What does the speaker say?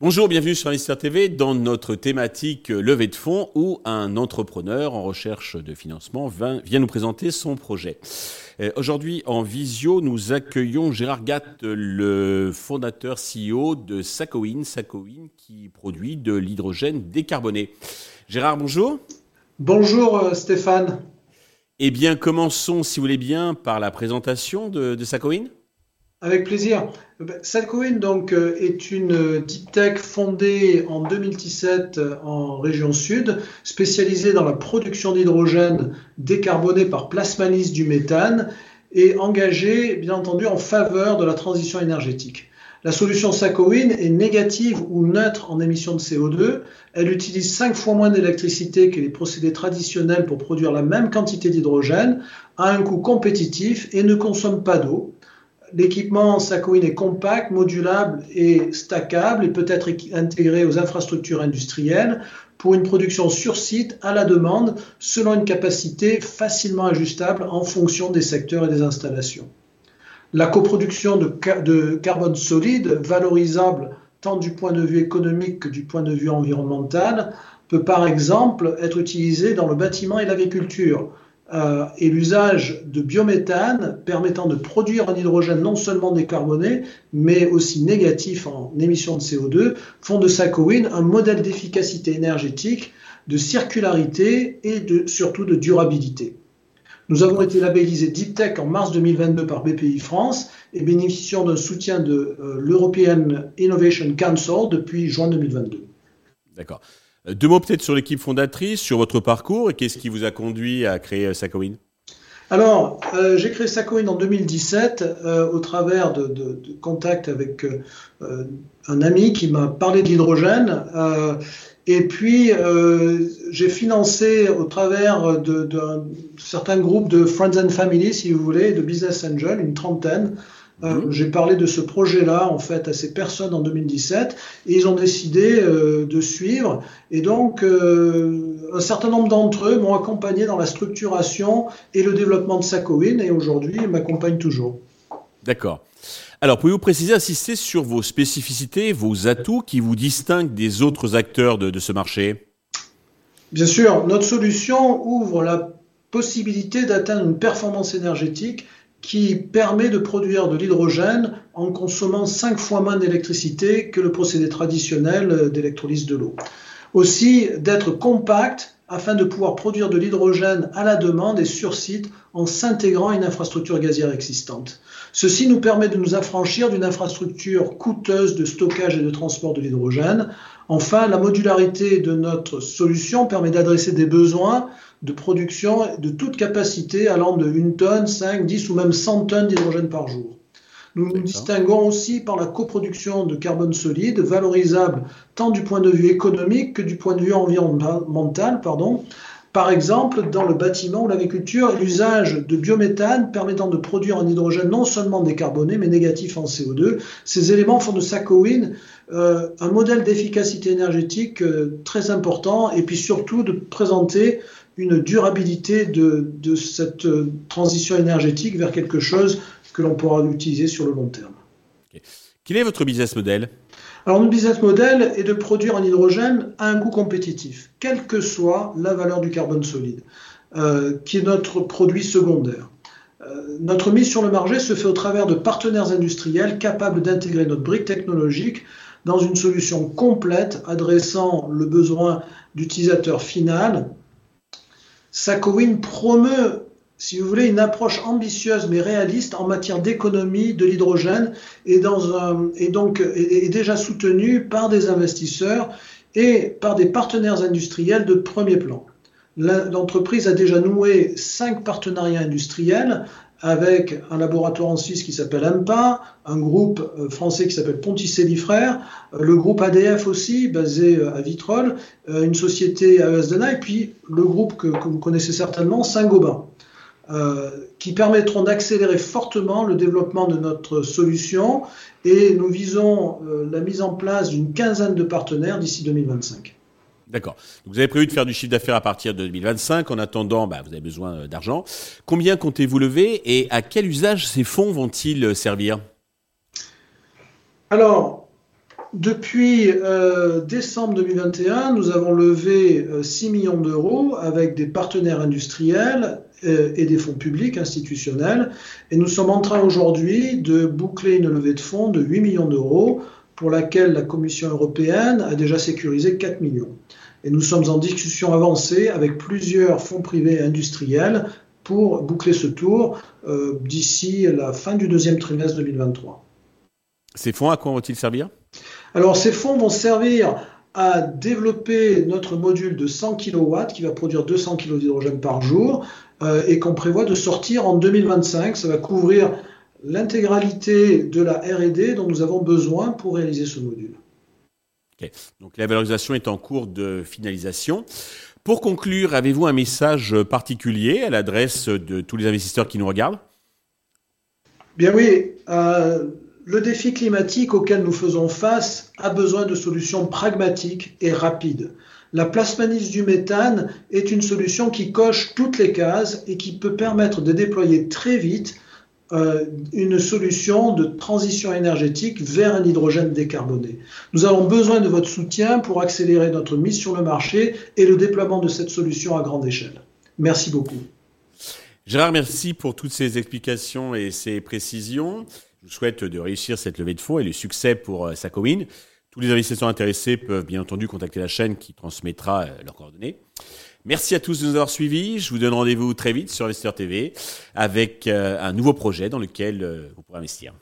Bonjour, bienvenue sur Investir TV dans notre thématique levée de fonds où un entrepreneur en recherche de financement vient nous présenter son projet. Euh, aujourd'hui, en visio, nous accueillons Gérard Gatt, le fondateur CEO de Sacoin, Sacoin qui produit de l'hydrogène décarboné. Gérard, bonjour. Bonjour euh, Stéphane. Eh bien, commençons, si vous voulez bien, par la présentation de, de Sacoin. Avec plaisir. Salcoin donc euh, est une euh, deep tech fondée en 2017 euh, en région sud, spécialisée dans la production d'hydrogène décarboné par plasmalyse du méthane et engagée bien entendu en faveur de la transition énergétique. La solution Sacoin est négative ou neutre en émissions de CO2. Elle utilise 5 fois moins d'électricité que les procédés traditionnels pour produire la même quantité d'hydrogène à un coût compétitif et ne consomme pas d'eau l'équipement Sacoin est compact, modulable et stackable et peut être intégré aux infrastructures industrielles pour une production sur site à la demande selon une capacité facilement ajustable en fonction des secteurs et des installations. La coproduction de, carbone solide, valorisable tant du point de vue économique que du point de vue environnemental, peut par exemple être utilisée dans le bâtiment et l'agriculture euh, et l'usage de biométhane permettant de produire un hydrogène non seulement décarboné, mais aussi négatif en émissions de CO2, font de Sacoin un modèle d'efficacité énergétique, de circularité et de, surtout de durabilité. Nous avons été labellisés Deep Tech en mars 2022 par BPI France et bénéficions d'un soutien de euh, l'European Innovation Council depuis juin 2022. D'accord. Euh, deux mots peut-être sur l'équipe fondatrice, sur votre parcours et qu'est-ce qui vous a conduit à créer euh, Sacoin? Alors, euh, j'ai créé Sacoin en 2017 au travers de, contacts avec un ami qui m'a parlé de l'hydrogène. Et puis, j'ai financé au travers de, certains groupes de Friends and Family, si vous voulez, de Business Angel, une trentaine, euh, mhm. J'ai parlé de ce projet-là en fait à ces personnes en 2017 et ils ont décidé euh, de suivre et donc euh, un certain nombre d'entre eux m'ont accompagné dans la structuration et le développement de Sacoin et aujourd'hui ils m'accompagnent toujours. D'accord. Alors pouvez-vous préciser, insister sur vos spécificités, vos atouts qui vous distinguent des autres acteurs de, ce marché? Bien sûr, notre solution ouvre la possibilité d'atteindre une performance énergétique qui permet de produire de l'hydrogène en consommant 5 fois moins d'électricité que le procédé traditionnel d'électrolyse de l'eau. Aussi d'être compact afin de pouvoir produire de l'hydrogène à la demande et sur site en s'intégrant à une infrastructure gazière existante. Ceci nous permet de nous affranchir d'une infrastructure coûteuse de stockage et de transport de l'hydrogène. Enfin, la modularité de notre solution permet d'adresser des besoins de production de toute capacité allant de 1 tonne, 5, 10 ou même 100 tonnes d'hydrogène par jour. Nous nous distinguons aussi par la coproduction de carbone solide, valorisable tant du point de vue économique que du point de vue environnemental. Pardon. Par exemple, dans le bâtiment ou l'agriculture, l'usage de biométhane permettant de produire un hydrogène non seulement décarboné, mais négatif en CO2. Ces éléments font de Sacoin euh, un modèle d'efficacité énergétique euh, très important et puis surtout de présenter une durabilité de, cette euh, transition énergétique vers quelque chose que l'on pourra utiliser sur le long terme. Quel est votre business model? Alors, notre business model est de produire un hydrogène à un coût compétitif, quelle que soit la valeur du carbone solide, euh, qui est notre produit secondaire. Euh, notre mise sur le marché se fait au travers de partenaires industriels capables d'intégrer notre brique technologique dans une solution complète adressant le besoin d'utilisateur final Sakowin promeut, si vous voulez, une approche ambitieuse mais réaliste en matière d'économie de l'hydrogène et, et donc est déjà soutenu par des investisseurs et par des partenaires industriels de premier plan. L'entreprise a déjà noué cinq partenariats industriels avec un laboratoire en Suisse qui s'appelle AMPA, un groupe euh, français qui s'appelle Ponticelli Frères, euh, le groupe ADF aussi, basé euh, à Vitrolles, une société à ESDNA, et puis le groupe que, vous connaissez certainement, Saint-Gobain, qui permettront d'accélérer fortement le développement de notre solution, et nous visons la mise en place d'une quinzaine de partenaires d'ici 2025. D'accord. Vous avez prévu de faire du chiffre d'affaires à partir de 2025. En attendant, bah, vous avez besoin euh, d'argent. Combien comptez-vous lever et à quel usage ces fonds vont-ils euh, servir? Alors, depuis euh, décembre 2021, nous avons levé 6 millions d'euros avec des partenaires industriels et des fonds publics institutionnels. Et nous sommes en train aujourd'hui de boucler une levée de fonds de 8 millions d'euros pour laquelle la Commission européenne a déjà sécurisé 4 millions. Et nous sommes en discussion avancée avec plusieurs fonds privés industriels pour boucler ce tour euh, d'ici la fin du deuxième trimestre 2023. Ces fonds, à quoi vont-ils servir? Alors, ces fonds vont servir à développer notre module de 100 kW qui va produire 200 kg d'hydrogène par jour euh, et qu'on prévoit de sortir en 2025. Ça va couvrir l'intégralité de la RD dont nous avons besoin pour réaliser ce module. Donc la valorisation est en cours de finalisation. Pour conclure, avez-vous un message particulier à l'adresse de tous les investisseurs qui nous regardent? Bien oui, euh, le défi climatique auquel nous faisons face a besoin de solutions pragmatiques et rapides. La plasmanisme du méthane est une solution qui coche toutes les cases et qui peut permettre de déployer très vite euh, une solution de transition énergétique vers un hydrogène décarboné. Nous avons besoin de votre soutien pour accélérer notre mise sur le marché et le déploiement de cette solution à grande échelle. Merci beaucoup. Gérard, merci pour toutes ces explications et ces précisions. Je vous souhaite de réussir cette levée de fonds et le succès pour euh, Sacowin. Tous les investisseurs intéressés peuvent bien entendu contacter la chaîne qui transmettra euh, leurs coordonnées. Merci à tous de nous avoir suivis. Je vous donne rendez-vous très vite sur Investeur TV avec euh, un nouveau projet dans lequel euh, vous pourrez investir.